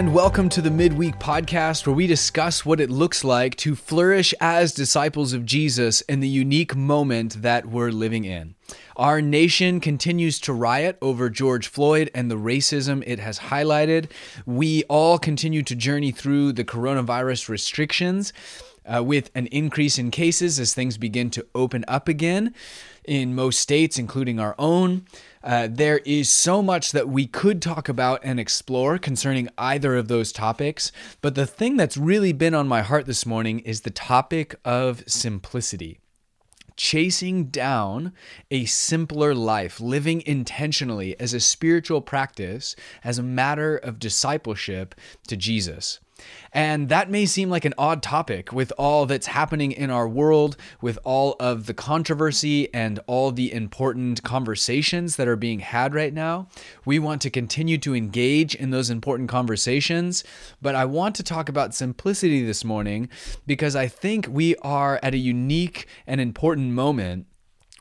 and welcome to the Midweek Podcast, where we discuss what it looks like to flourish as disciples of Jesus in the unique moment that we're living in. Our nation continues to riot over George Floyd and the racism it has highlighted. We all continue to journey through the coronavirus restrictions. Uh, with an increase in cases as things begin to open up again in most states, including our own. Uh, there is so much that we could talk about and explore concerning either of those topics. But the thing that's really been on my heart this morning is the topic of simplicity. Chasing down a simpler life, living intentionally as a spiritual practice, as a matter of discipleship to Jesus. And that may seem like an odd topic with all that's happening in our world, with all of the controversy and all the important conversations that are being had right now. We want to continue to engage in those important conversations, but I want to talk about simplicity this morning because I think we are at a unique and important moment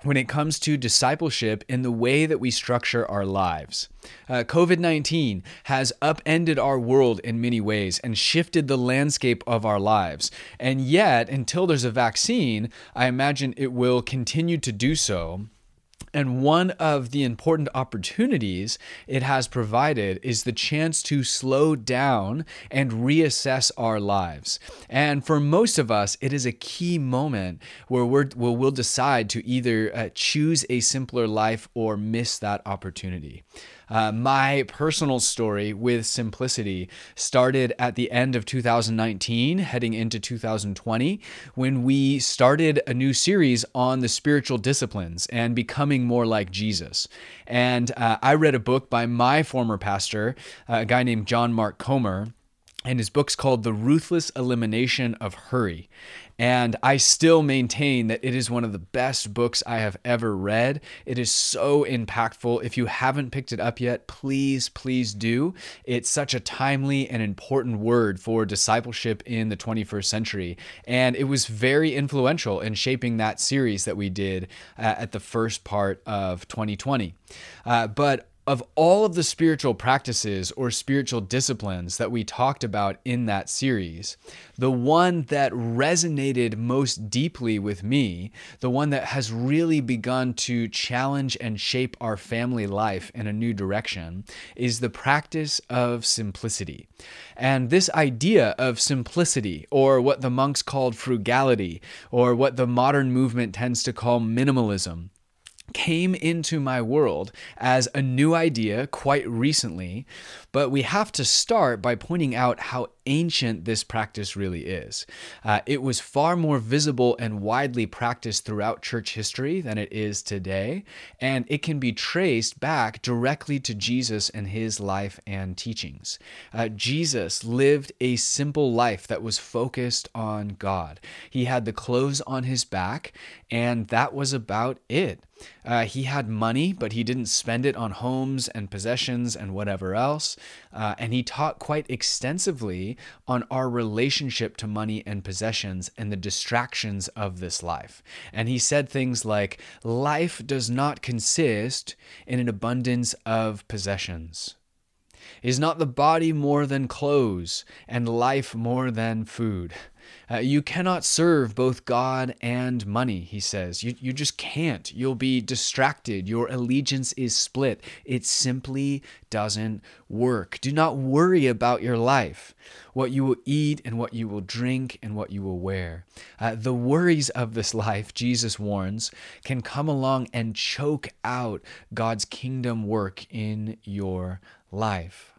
when it comes to discipleship in the way that we structure our lives. Uh, COVID 19 has upended our world in many ways and shifted the landscape of our lives. And yet, until there's a vaccine, I imagine it will continue to do so. And one of the important opportunities it has provided is the chance to slow down and reassess our lives. And for most of us, it is a key moment where, we're, where we'll decide to either uh, choose a simpler life or miss that opportunity. Uh, my personal story with simplicity started at the end of 2019, heading into 2020, when we started a new series on the spiritual disciplines and becoming more like Jesus. And uh, I read a book by my former pastor, uh, a guy named John Mark Comer and his book's called The Ruthless Elimination of Hurry. And I still maintain that it is one of the best books I have ever read. It is so impactful. If you haven't picked it up yet, please, please do. It's such a timely and important word for discipleship in the 21st century. And it was very influential in shaping that series that we did uh, at the first part of 2020. Uh, but of all of the spiritual practices or spiritual disciplines that we talked about in that series, the one that resonated most deeply with me, the one that has really begun to challenge and shape our family life in a new direction, is the practice of simplicity. And this idea of simplicity, or what the monks called frugality, or what the modern movement tends to call minimalism, came into my world as a new idea quite recently, but we have to start by pointing out how ancient this practice really is. Uh, it was far more visible and widely practiced throughout church history than it is today, and it can be traced back directly to Jesus and his life and teachings. Uh, Jesus lived a simple life that was focused on God. He had the clothes on his back, and that was about it. Uh, he had money, but he didn't spend it on homes and possessions and whatever else. Uh, and he taught quite extensively on our relationship to money and possessions and the distractions of this life. And he said things like, Life does not consist in an abundance of possessions. Is not the body more than clothes, and life more than food? Uh, you cannot serve both God and money, he says. You, you just can't. You'll be distracted. Your allegiance is split. It simply doesn't work. Do not worry about your life, what you will eat and what you will drink and what you will wear. Uh, the worries of this life, Jesus warns, can come along and choke out God's kingdom work in your life.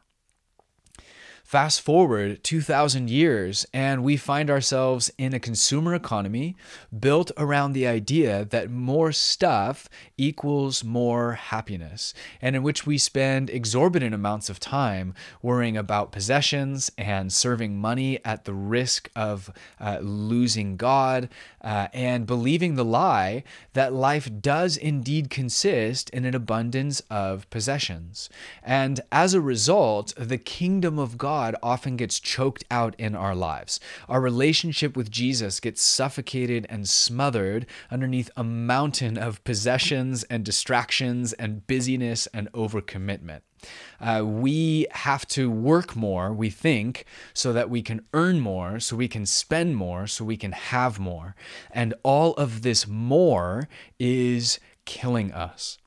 Fast forward 2,000 years, and we find ourselves in a consumer economy built around the idea that more stuff equals more happiness, and in which we spend exorbitant amounts of time worrying about possessions and serving money at the risk of uh, losing God, uh, and believing the lie that life does indeed consist in an abundance of possessions. And as a result, the kingdom of God often gets choked out in our lives. Our relationship with Jesus gets suffocated and smothered underneath a mountain of possessions and distractions and busyness and overcommitment. Uh, we have to work more, we think, so that we can earn more, so we can spend more, so we can have more. And all of this more is killing us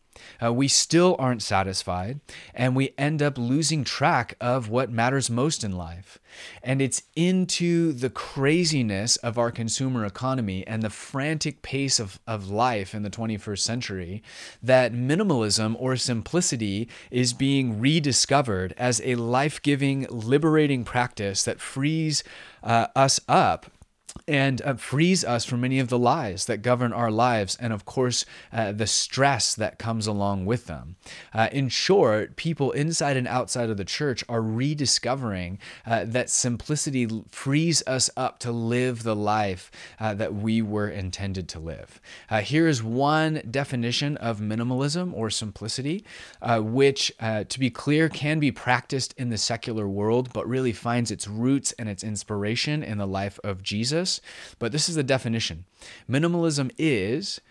uh, we still aren't satisfied and we end up losing track of what matters most in life. And it's into the craziness of our consumer economy and the frantic pace of, of life in the 21st century that minimalism or simplicity is being rediscovered as a life giving, liberating practice that frees uh, us up and uh, frees us from many of the lies that govern our lives, and of course, uh, the stress that comes along with them. Uh, in short, people inside and outside of the church are rediscovering uh, that simplicity frees us up to live the life uh, that we were intended to live. Uh, here is one definition of minimalism or simplicity, which, to be clear, can be practiced in the secular world, but really finds its roots and its inspiration in the life of Jesus but this is the definition minimalism is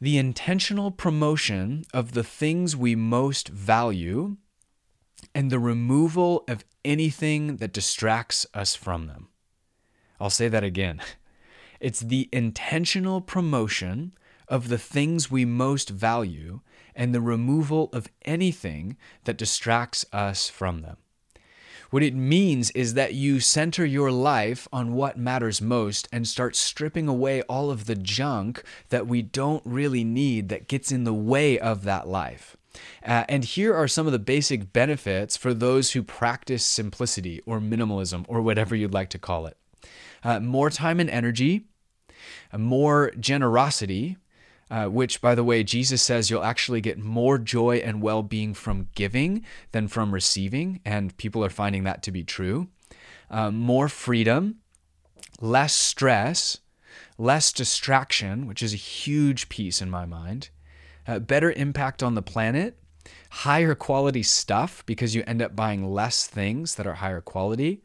the intentional promotion of the things we most value and the removal of anything that distracts us from them. I'll say that again. It's the intentional promotion of the things we most value and the removal of anything that distracts us from them. What it means is that you center your life on what matters most and start stripping away all of the junk that we don't really need that gets in the way of that life. Uh, and here are some of the basic benefits for those who practice simplicity or minimalism or whatever you'd like to call it uh, more time and energy, uh, more generosity, uh, which, by the way, Jesus says you'll actually get more joy and well being from giving than from receiving. And people are finding that to be true. Uh, more freedom, less stress, less distraction, which is a huge piece in my mind, uh, better impact on the planet, higher quality stuff because you end up buying less things that are higher quality.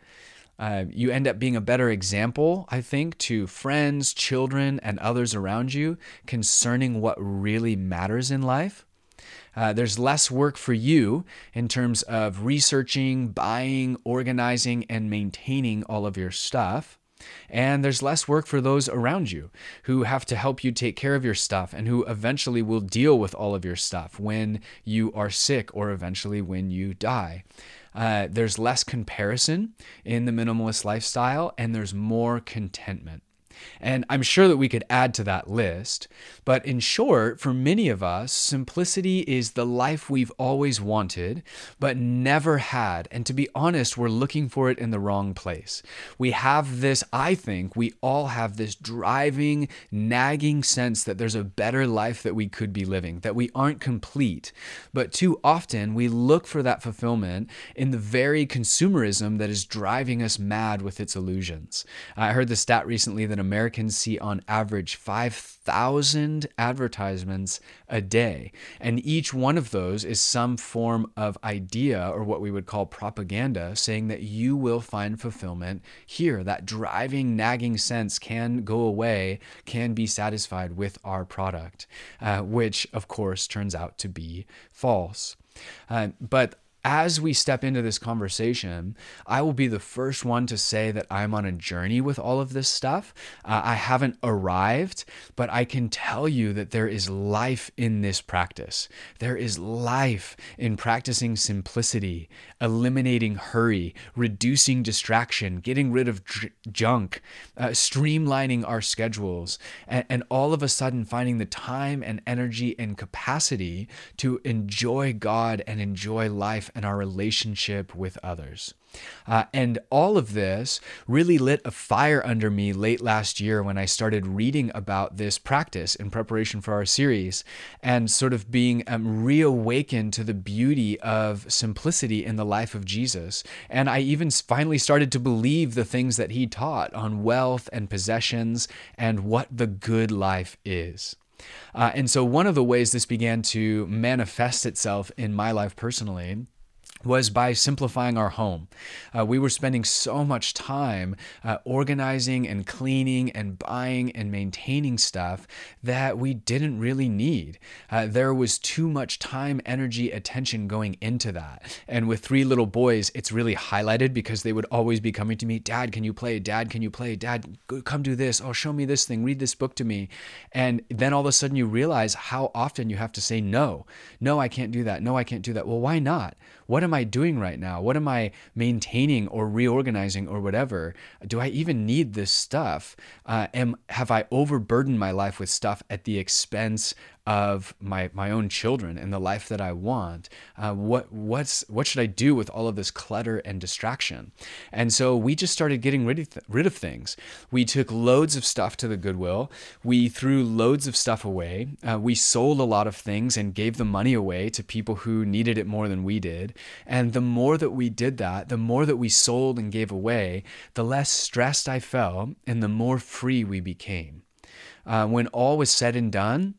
Uh, you end up being a better example, I think, to friends, children, and others around you concerning what really matters in life. Uh, there's less work for you in terms of researching, buying, organizing, and maintaining all of your stuff. And there's less work for those around you who have to help you take care of your stuff and who eventually will deal with all of your stuff when you are sick or eventually when you die. Uh, there's less comparison in the minimalist lifestyle, and there's more contentment. And I'm sure that we could add to that list. But in short, for many of us, simplicity is the life we've always wanted, but never had. And to be honest, we're looking for it in the wrong place. We have this, I think, we all have this driving, nagging sense that there's a better life that we could be living, that we aren't complete. But too often, we look for that fulfillment in the very consumerism that is driving us mad with its illusions. I heard the stat recently that Americans see on average 5,000 advertisements a day. And each one of those is some form of idea or what we would call propaganda saying that you will find fulfillment here. That driving, nagging sense can go away, can be satisfied with our product, uh, which of course turns out to be false. Uh, but as we step into this conversation, I will be the first one to say that I'm on a journey with all of this stuff. Uh, I haven't arrived, but I can tell you that there is life in this practice. There is life in practicing simplicity, eliminating hurry, reducing distraction, getting rid of dr- junk, uh, streamlining our schedules, and, and all of a sudden finding the time and energy and capacity to enjoy God and enjoy life and our relationship with others. Uh, and all of this really lit a fire under me late last year when I started reading about this practice in preparation for our series and sort of being um, reawakened to the beauty of simplicity in the life of Jesus. And I even finally started to believe the things that he taught on wealth and possessions and what the good life is. Uh, and so, one of the ways this began to manifest itself in my life personally was by simplifying our home. Uh, we were spending so much time uh, organizing and cleaning and buying and maintaining stuff that we didn't really need. Uh, there was too much time, energy, attention going into that. And with three little boys, it's really highlighted because they would always be coming to me, Dad, can you play? Dad, can you play? Dad, come do this. Oh, show me this thing. Read this book to me. And then all of a sudden you realize how often you have to say no. No, I can't do that. No, I can't do that. Well, why not? What am I doing right now? What am I maintaining or reorganizing or whatever? Do I even need this stuff? Uh, am have I overburdened my life with stuff at the expense of my my own children and the life that I want. Uh, what what's what should I do with all of this clutter and distraction? And so we just started getting rid of th- rid of things. We took loads of stuff to the Goodwill. We threw loads of stuff away. Uh, we sold a lot of things and gave the money away to people who needed it more than we did. And the more that we did that, the more that we sold and gave away, the less stressed I felt and the more free we became. Uh, when all was said and done,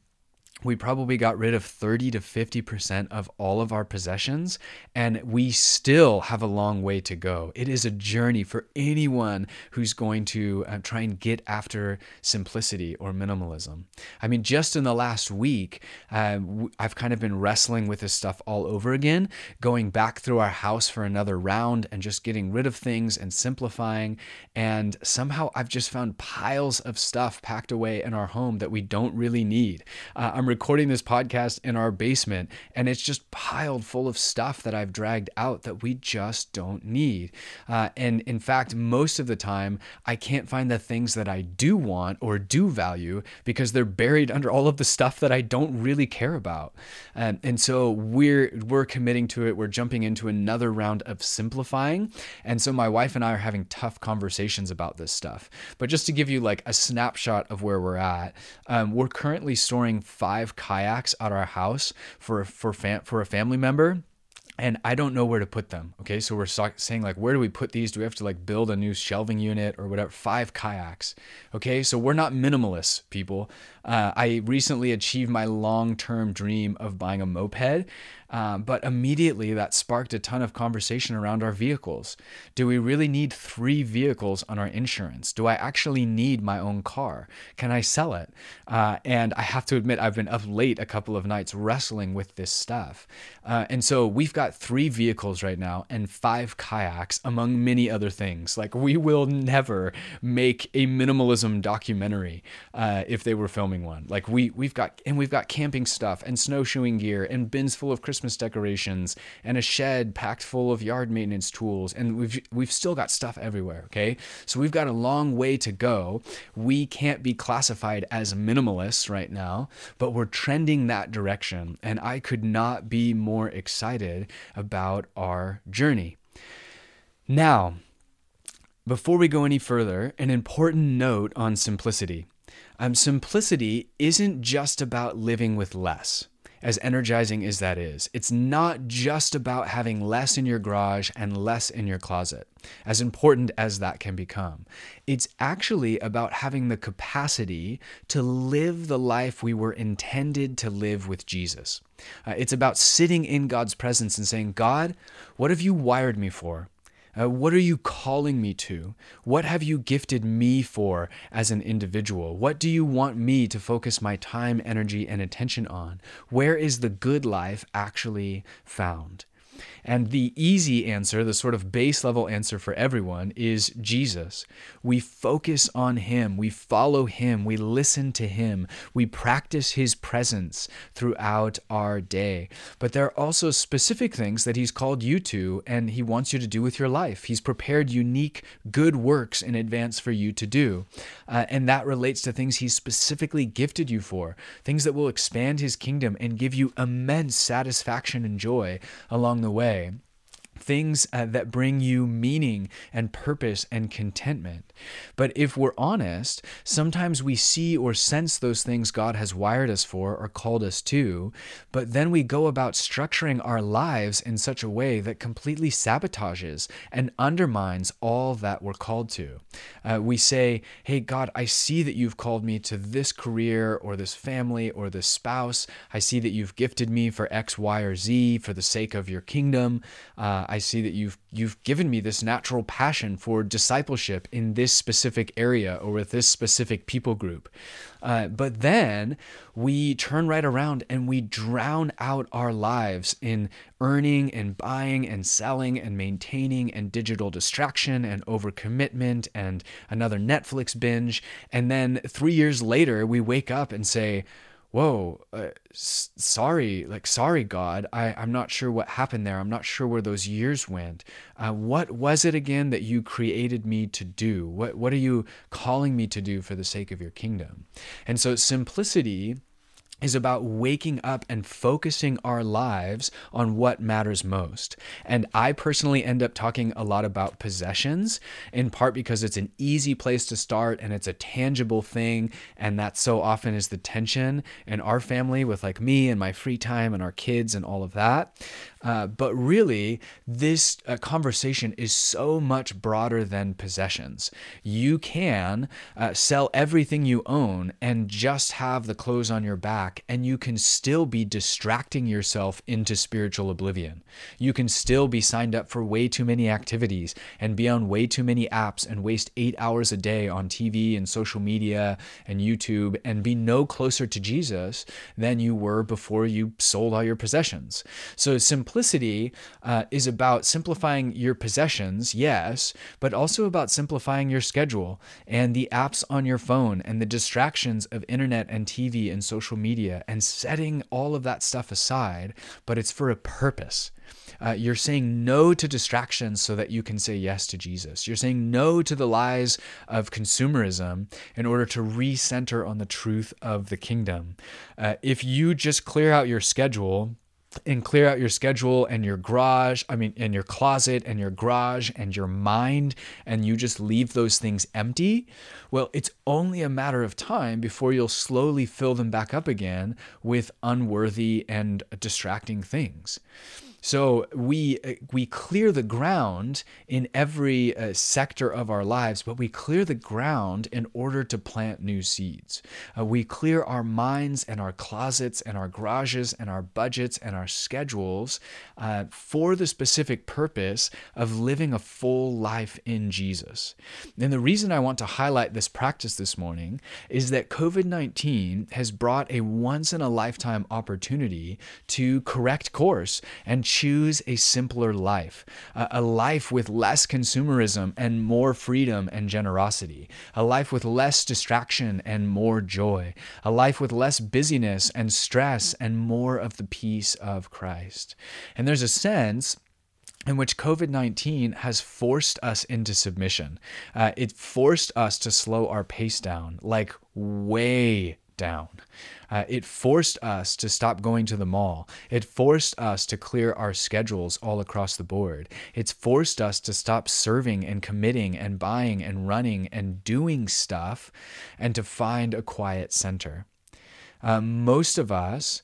we probably got rid of 30 to 50% of all of our possessions, and we still have a long way to go. It is a journey for anyone who's going to uh, try and get after simplicity or minimalism. I mean, just in the last week, uh, I've kind of been wrestling with this stuff all over again, going back through our house for another round and just getting rid of things and simplifying. And somehow I've just found piles of stuff packed away in our home that we don't really need. Uh, I'm recording this podcast in our basement and it's just piled full of stuff that I've dragged out that we just don't need. Uh, and in fact, most of the time, I can't find the things that I do want or do value because they're buried under all of the stuff that I don't really care about. Um, and so we're we're committing to it. We're jumping into another round of simplifying. And so my wife and I are having tough conversations about this stuff. But just to give you like a snapshot of where we're at, um, we're currently storing five five kayaks at our house for for fam- for a family member and I don't know where to put them. Okay, so we're saying like, where do we put these? Do we have to like build a new shelving unit or whatever? Five kayaks. Okay, so we're not minimalists, people. Uh, I recently achieved my long-term dream of buying a moped, um, but immediately that sparked a ton of conversation around our vehicles. Do we really need three vehicles on our insurance? Do I actually need my own car? Can I sell it? Uh, and I have to admit, I've been up late a couple of nights wrestling with this stuff. Uh, and so we've got three vehicles right now and five kayaks, among many other things. Like, we will never make a minimalism documentary uh, if they were filming one. Like, we, we've got, and we've got camping stuff and snowshoeing gear and bins full of Christmas decorations and a shed packed full of yard maintenance tools. And we've, we've still got stuff everywhere. Okay. So we've got a long way to go. We can't be classified as minimalists right now, but we're trending that direction. And I could not be more excited about our journey. Now, before we go any further, an important note on simplicity. Um, simplicity isn't just about living with less as energizing as that is, it's not just about having less in your garage and less in your closet, as important as that can become. It's actually about having the capacity to live the life we were intended to live with Jesus. Uh, it's about sitting in God's presence and saying, God, what have you wired me for? Uh, what are you calling me to? What have you gifted me for as an individual? What do you want me to focus my time, energy, and attention on? Where is the good life actually found? And the easy answer, the sort of base level answer for everyone, is Jesus. We focus on Him, we follow Him, we listen to Him, we practice His presence throughout our day. But there are also specific things that He's called you to and He wants you to do with your life. He's prepared unique good works in advance for you to do. Uh, and that relates to things He's specifically gifted you for, things that will expand His kingdom and give you immense satisfaction and joy along the way. things uh, that bring you meaning and purpose and contentment. But if we're honest, sometimes we see or sense those things God has wired us for or called us to, but then we go about structuring our lives in such a way that completely sabotages and undermines all that we're called to. Uh, we say, Hey, God, I see that you've called me to this career or this family or this spouse. I see that you've gifted me for X, Y, or Z for the sake of your kingdom. Uh, I see that you've you've given me this natural passion for discipleship in this specific area or with this specific people group. Uh, but then we turn right around and we drown out our lives in earning and buying and selling and maintaining and digital distraction and overcommitment and another Netflix binge. And then three years later, we wake up and say, whoa, uh, s- sorry, like, sorry, God, I, I'm not sure what happened there. I'm not sure where those years went. Uh, what was it again that you created me to do? What, what are you calling me to do for the sake of your kingdom? And so, simplicity is about waking up and focusing our lives on what matters most. And I personally end up talking a lot about possessions, in part because it's an easy place to start and it's a tangible thing. And that so often is the tension in our family with like me and my free time and our kids and all of that. Uh, but really, this uh, conversation is so much broader than possessions. You can uh, sell everything you own and just have the clothes on your back, and you can still be distracting yourself into spiritual oblivion. You can still be signed up for way too many activities and be on way too many apps and waste eight hours a day on TV and social media and YouTube and be no closer to Jesus than you were before you sold all your possessions. So, simplicity uh, is about simplifying your possessions, yes, but also about simplifying your schedule and the apps on your phone and the distractions of internet and TV and social media and setting all of that stuff aside, but it's for a purpose. Uh, you're saying no to distractions so that you can say yes to Jesus. You're saying no to the lies of consumerism in order to recenter on the truth of the kingdom. Uh, if you just clear out your schedule, and clear out your schedule and your garage, I mean, and your closet and your garage and your mind, and you just leave those things empty, well, it's only a matter of time before you'll slowly fill them back up again with unworthy and distracting things. So we uh, we clear the ground in every uh, sector of our lives, but we clear the ground in order to plant new seeds. Uh, we clear our minds and our closets and our garages and our budgets and our schedules uh, for the specific purpose of living a full life in Jesus. And the reason I want to highlight this practice this morning is that COVID 19 has brought a once in a lifetime opportunity to correct course and choose a simpler life, a life with less consumerism and more freedom and generosity, a life with less distraction and more joy, a life with less busyness and stress and more of the peace of Christ. And there's a sense in which COVID 19 has forced us into submission. Uh, it forced us to slow our pace down, like way down. Uh, it forced us to stop going to the mall. It forced us to clear our schedules all across the board. It's forced us to stop serving and committing and buying and running and doing stuff and to find a quiet center. Uh, most of us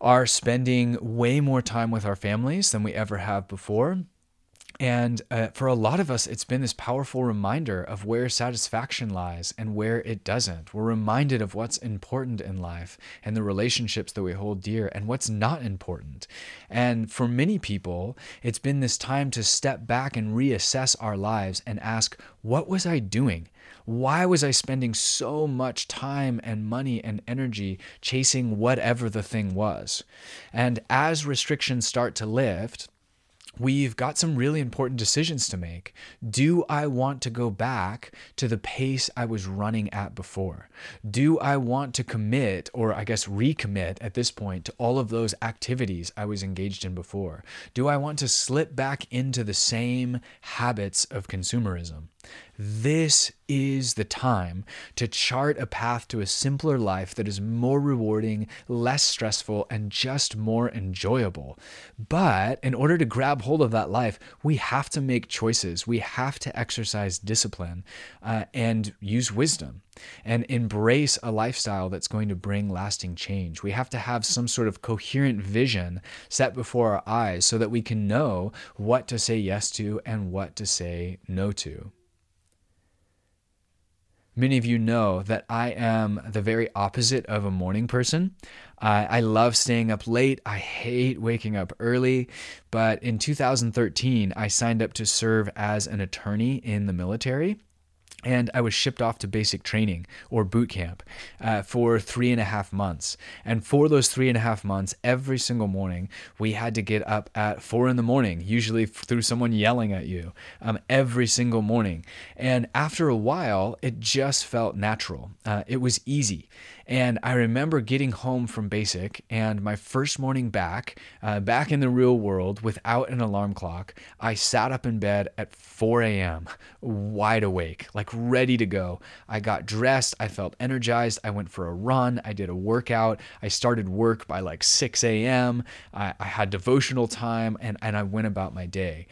are spending way more time with our families than we ever have before. And uh, for a lot of us, it's been this powerful reminder of where satisfaction lies and where it doesn't. We're reminded of what's important in life and the relationships that we hold dear and what's not important. And for many people, it's been this time to step back and reassess our lives and ask, what was I doing? Why was I spending so much time and money and energy chasing whatever the thing was? And as restrictions start to lift, we've got some really important decisions to make. Do I want to go back to the pace I was running at before? Do I want to commit, or I guess recommit at this point, to all of those activities I was engaged in before? Do I want to slip back into the same habits of consumerism? This is the time to chart a path to a simpler life that is more rewarding, less stressful, and just more enjoyable. But in order to grab hold of that life, we have to make choices. We have to exercise discipline uh, and use wisdom and embrace a lifestyle that's going to bring lasting change. We have to have some sort of coherent vision set before our eyes so that we can know what to say yes to and what to say no to. Many of you know that I am the very opposite of a morning person. Uh, I love staying up late. I hate waking up early. But in 2013, I signed up to serve as an attorney in the military and I was shipped off to basic training or boot camp uh, for three and a half months. And for those three and a half months, every single morning, we had to get up at four in the morning, usually through someone yelling at you, um, every single morning. And after a while, it just felt natural. Uh, it was easy. And I remember getting home from basic and my first morning back, uh, back in the real world without an alarm clock, I sat up in bed at 4 a.m., wide awake, like ready to go. I got dressed, I felt energized, I went for a run, I did a workout, I started work by like 6 a.m., I, I had devotional time, and, and I went about my day.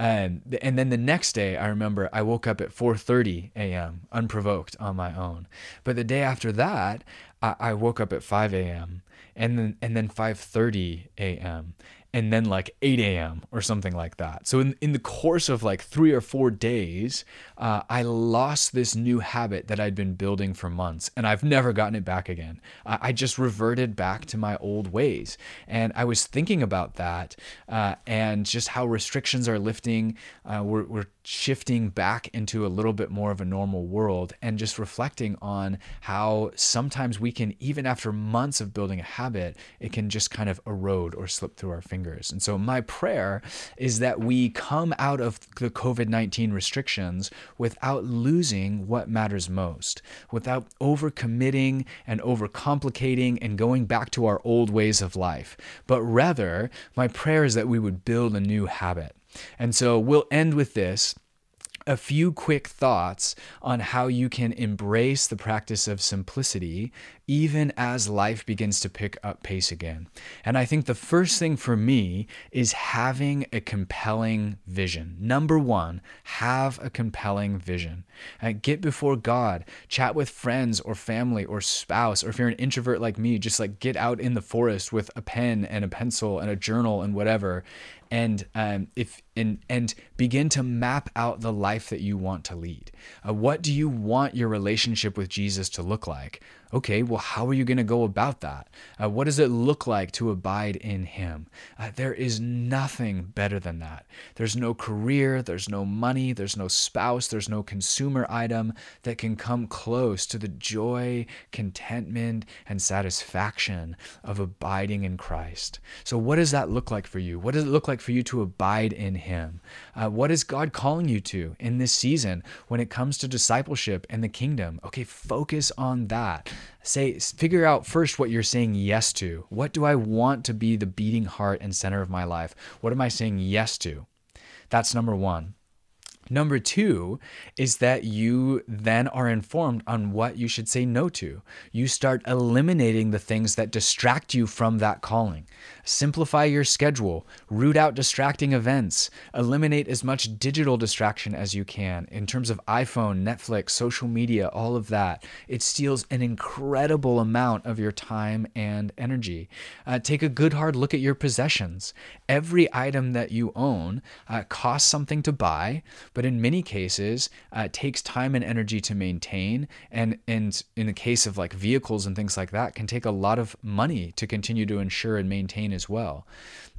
Um, and then the next day, I remember I woke up at 4:30 a.m. unprovoked on my own. But the day after that, I, I woke up at 5 a.m. and then and then 5:30 a.m and then like 8 a.m. or something like that. So in, in the course of like three or four days, uh, I lost this new habit that I'd been building for months and I've never gotten it back again. I, I just reverted back to my old ways. And I was thinking about that uh, and just how restrictions are lifting. Uh, we're, we're shifting back into a little bit more of a normal world and just reflecting on how sometimes we can, even after months of building a habit, it can just kind of erode or slip through our fingers. And so, my prayer is that we come out of the COVID 19 restrictions without losing what matters most, without overcommitting and overcomplicating and going back to our old ways of life. But rather, my prayer is that we would build a new habit and so we'll end with this a few quick thoughts on how you can embrace the practice of simplicity even as life begins to pick up pace again. And I think the first thing for me is having a compelling vision. Number one, have a compelling vision. Uh, get before God, chat with friends or family or spouse, or if you're an introvert like me, just like get out in the forest with a pen and a pencil and a journal and whatever and um, if and and begin to map out the life that you want to lead. Uh, what do you want your relationship with Jesus to look like? Okay, well, how are you going to go about that? Uh, what does it look like to abide in Him? Uh, there is nothing better than that. There's no career, there's no money, there's no spouse, there's no consumer item that can come close to the joy, contentment, and satisfaction of abiding in Christ. So, what does that look like for you? What does it look like for you to abide in Him? Uh, what is God calling you to in this season when it comes to discipleship and the kingdom? Okay, focus on that say figure out first what you're saying yes to. What do I want to be the beating heart and center of my life? What am I saying yes to? That's number 1. Number two is that you then are informed on what you should say no to. You start eliminating the things that distract you from that calling. Simplify your schedule, root out distracting events, eliminate as much digital distraction as you can in terms of iPhone, Netflix, social media, all of that. It steals an incredible amount of your time and energy. Uh, take a good hard look at your possessions. Every item that you own uh, costs something to buy, but in many cases uh, takes time and energy to maintain and and in the case of like vehicles and things like that can take a lot of money to continue to insure and maintain as well.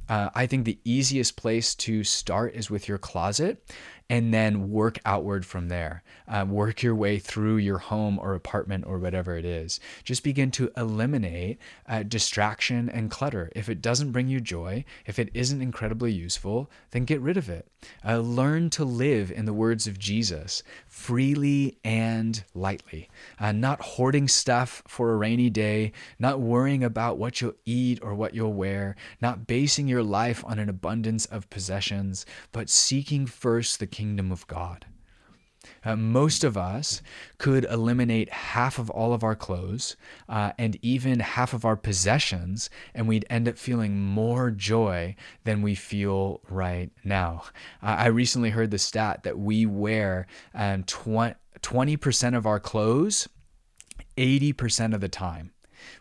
Uh, I think the easiest place to start is with your closet and then work outward from there. Uh, work your way through your home or apartment or whatever it is. Just begin to eliminate uh, distraction and clutter. If it doesn't bring you joy, if it isn't incredibly useful, then get rid of it. Uh, learn to live, in the words of Jesus, freely and lightly, uh, not hoarding stuff for a rainy day, not worrying about what you'll eat or what you'll wear, not basing your life on an abundance of possessions, but seeking first the kingdom of God. Uh, most of us could eliminate half of all of our clothes uh, and even half of our possessions, and we'd end up feeling more joy than we feel right now. Uh, I recently heard the stat that we wear um, 20% of our clothes 80% of the time,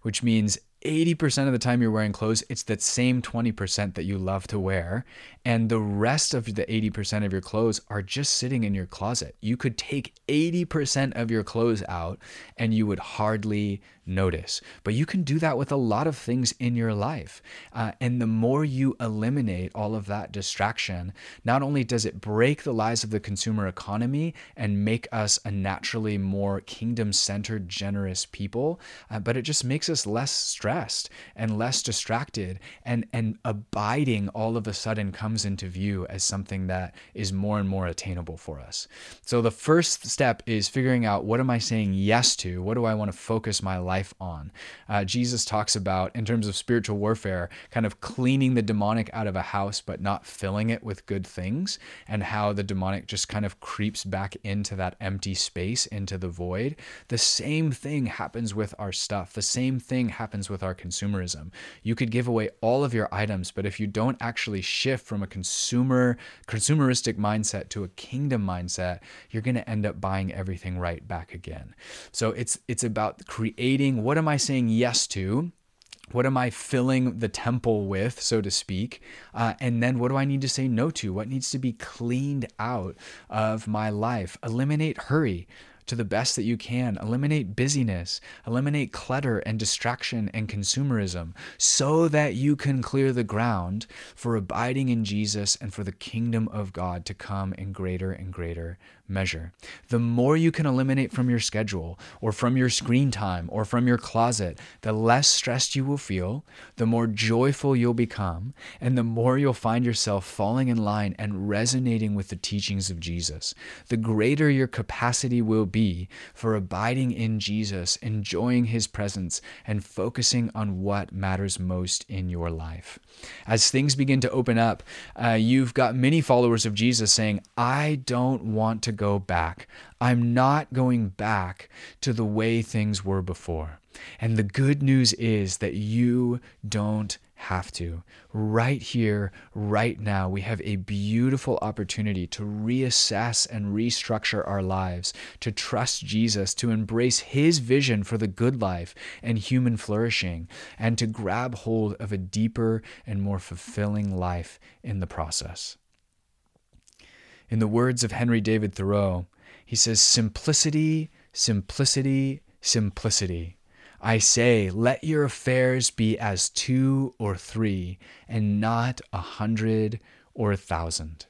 which means 80% of the time you're wearing clothes, it's that same 20% that you love to wear. And the rest of the 80% of your clothes are just sitting in your closet. You could take 80% of your clothes out and you would hardly notice. But you can do that with a lot of things in your life. Uh, and the more you eliminate all of that distraction, not only does it break the lies of the consumer economy and make us a naturally more kingdom centered, generous people, uh, but it just makes us less stressed and less distracted. And, and abiding all of a sudden comes into view as something that is more and more attainable for us. So the first step is figuring out what am I saying yes to? What do I want to focus my life life on. Uh, Jesus talks about, in terms of spiritual warfare, kind of cleaning the demonic out of a house, but not filling it with good things, and how the demonic just kind of creeps back into that empty space, into the void. The same thing happens with our stuff. The same thing happens with our consumerism. You could give away all of your items, but if you don't actually shift from a consumer consumeristic mindset to a kingdom mindset, you're going to end up buying everything right back again. So it's it's about creating what am I saying yes to? What am I filling the temple with, so to speak? Uh, and then what do I need to say no to? What needs to be cleaned out of my life? Eliminate hurry to the best that you can. Eliminate busyness, eliminate clutter and distraction and consumerism so that you can clear the ground for abiding in Jesus and for the kingdom of God to come in greater and greater measure. The more you can eliminate from your schedule or from your screen time or from your closet, the less stressed you will feel, the more joyful you'll become, and the more you'll find yourself falling in line and resonating with the teachings of Jesus. The greater your capacity will be for abiding in Jesus, enjoying his presence, and focusing on what matters most in your life. As things begin to open up, uh, you've got many followers of Jesus saying, I don't want to go back. I'm not going back to the way things were before. And the good news is that you don't have to. Right here, right now, we have a beautiful opportunity to reassess and restructure our lives, to trust Jesus, to embrace his vision for the good life and human flourishing, and to grab hold of a deeper and more fulfilling life in the process. In the words of Henry David Thoreau, he says, Simplicity, simplicity, simplicity. I say, let your affairs be as two or three, and not a hundred or a thousand.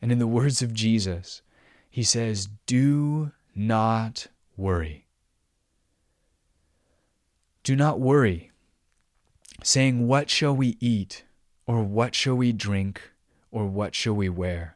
And in the words of Jesus, he says, Do not worry. Do not worry, saying, What shall we eat? Or what shall we drink? Or what shall we wear?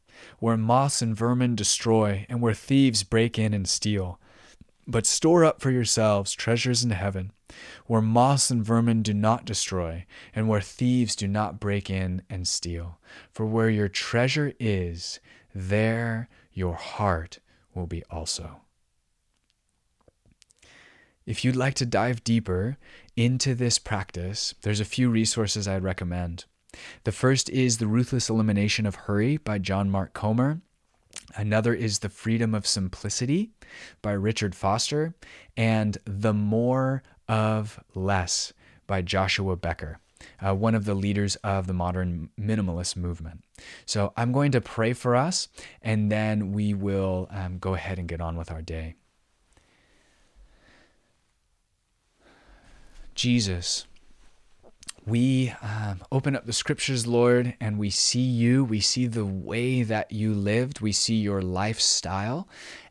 where moths and vermin destroy, and where thieves break in and steal. But store up for yourselves treasures in heaven, where moths and vermin do not destroy, and where thieves do not break in and steal. For where your treasure is, there your heart will be also. If you'd like to dive deeper into this practice, there's a few resources I'd recommend. The first is The Ruthless Elimination of Hurry by John Mark Comer. Another is The Freedom of Simplicity by Richard Foster. And The More of Less by Joshua Becker, uh, one of the leaders of the modern minimalist movement. So I'm going to pray for us, and then we will um, go ahead and get on with our day. Jesus we um, open up the scriptures, Lord, and we see you. We see the way that you lived. We see your lifestyle.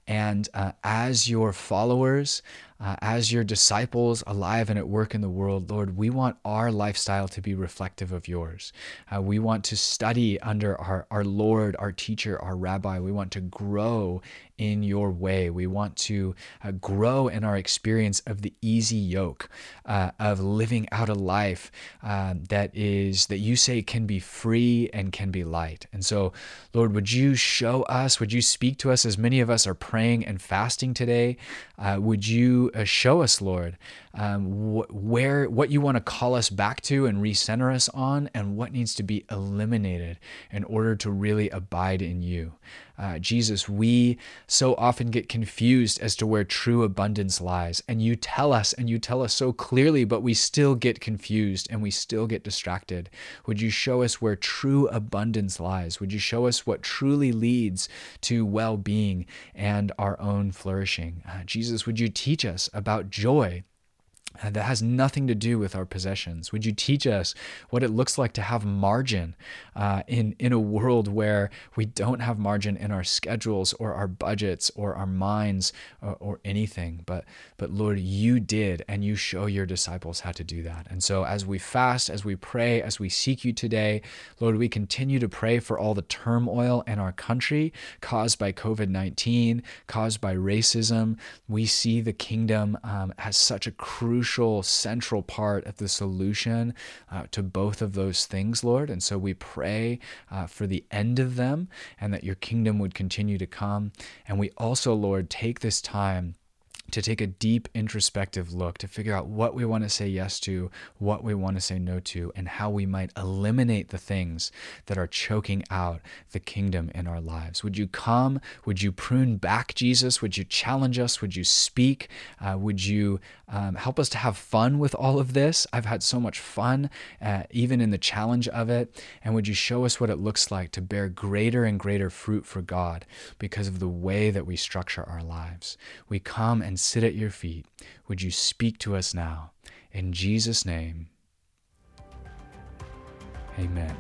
And uh, as your followers, uh, as your disciples alive and at work in the world, Lord, we want our lifestyle to be reflective of yours. Uh, we want to study under our, our Lord, our teacher, our rabbi. We want to grow in your way. We want to uh, grow in our experience of the easy yoke uh, of living out a life uh, that is, that you say can be free and can be light. And so, Lord, would you show us, would you speak to us as many of us are praying and fasting today? Uh, would you uh, show us, Lord, um, wh- where what you want to call us back to and recenter us on, and what needs to be eliminated in order to really abide in you. Uh, Jesus, we so often get confused as to where true abundance lies, and you tell us, and you tell us so clearly, but we still get confused and we still get distracted. Would you show us where true abundance lies? Would you show us what truly leads to well being and our own flourishing? Uh, Jesus, would you teach us about joy? Uh, that has nothing to do with our possessions. Would you teach us what it looks like to have margin uh, in in a world where we don't have margin in our schedules or our budgets or our minds or, or anything? But but Lord, you did, and you show your disciples how to do that. And so as we fast, as we pray, as we seek you today, Lord, we continue to pray for all the turmoil in our country caused by COVID nineteen, caused by racism. We see the kingdom um, as such a crucial crucial, central part of the solution uh, to both of those things, Lord. And so we pray uh, for the end of them and that your kingdom would continue to come. And we also, Lord, take this time to take a deep introspective look to figure out what we want to say yes to, what we want to say no to, and how we might eliminate the things that are choking out the kingdom in our lives. Would you come? Would you prune back, Jesus? Would you challenge us? Would you speak? Uh, would you um, help us to have fun with all of this? I've had so much fun, uh, even in the challenge of it. And would you show us what it looks like to bear greater and greater fruit for God because of the way that we structure our lives? We come sit at your feet, would you speak to us now? In Jesus' name, amen.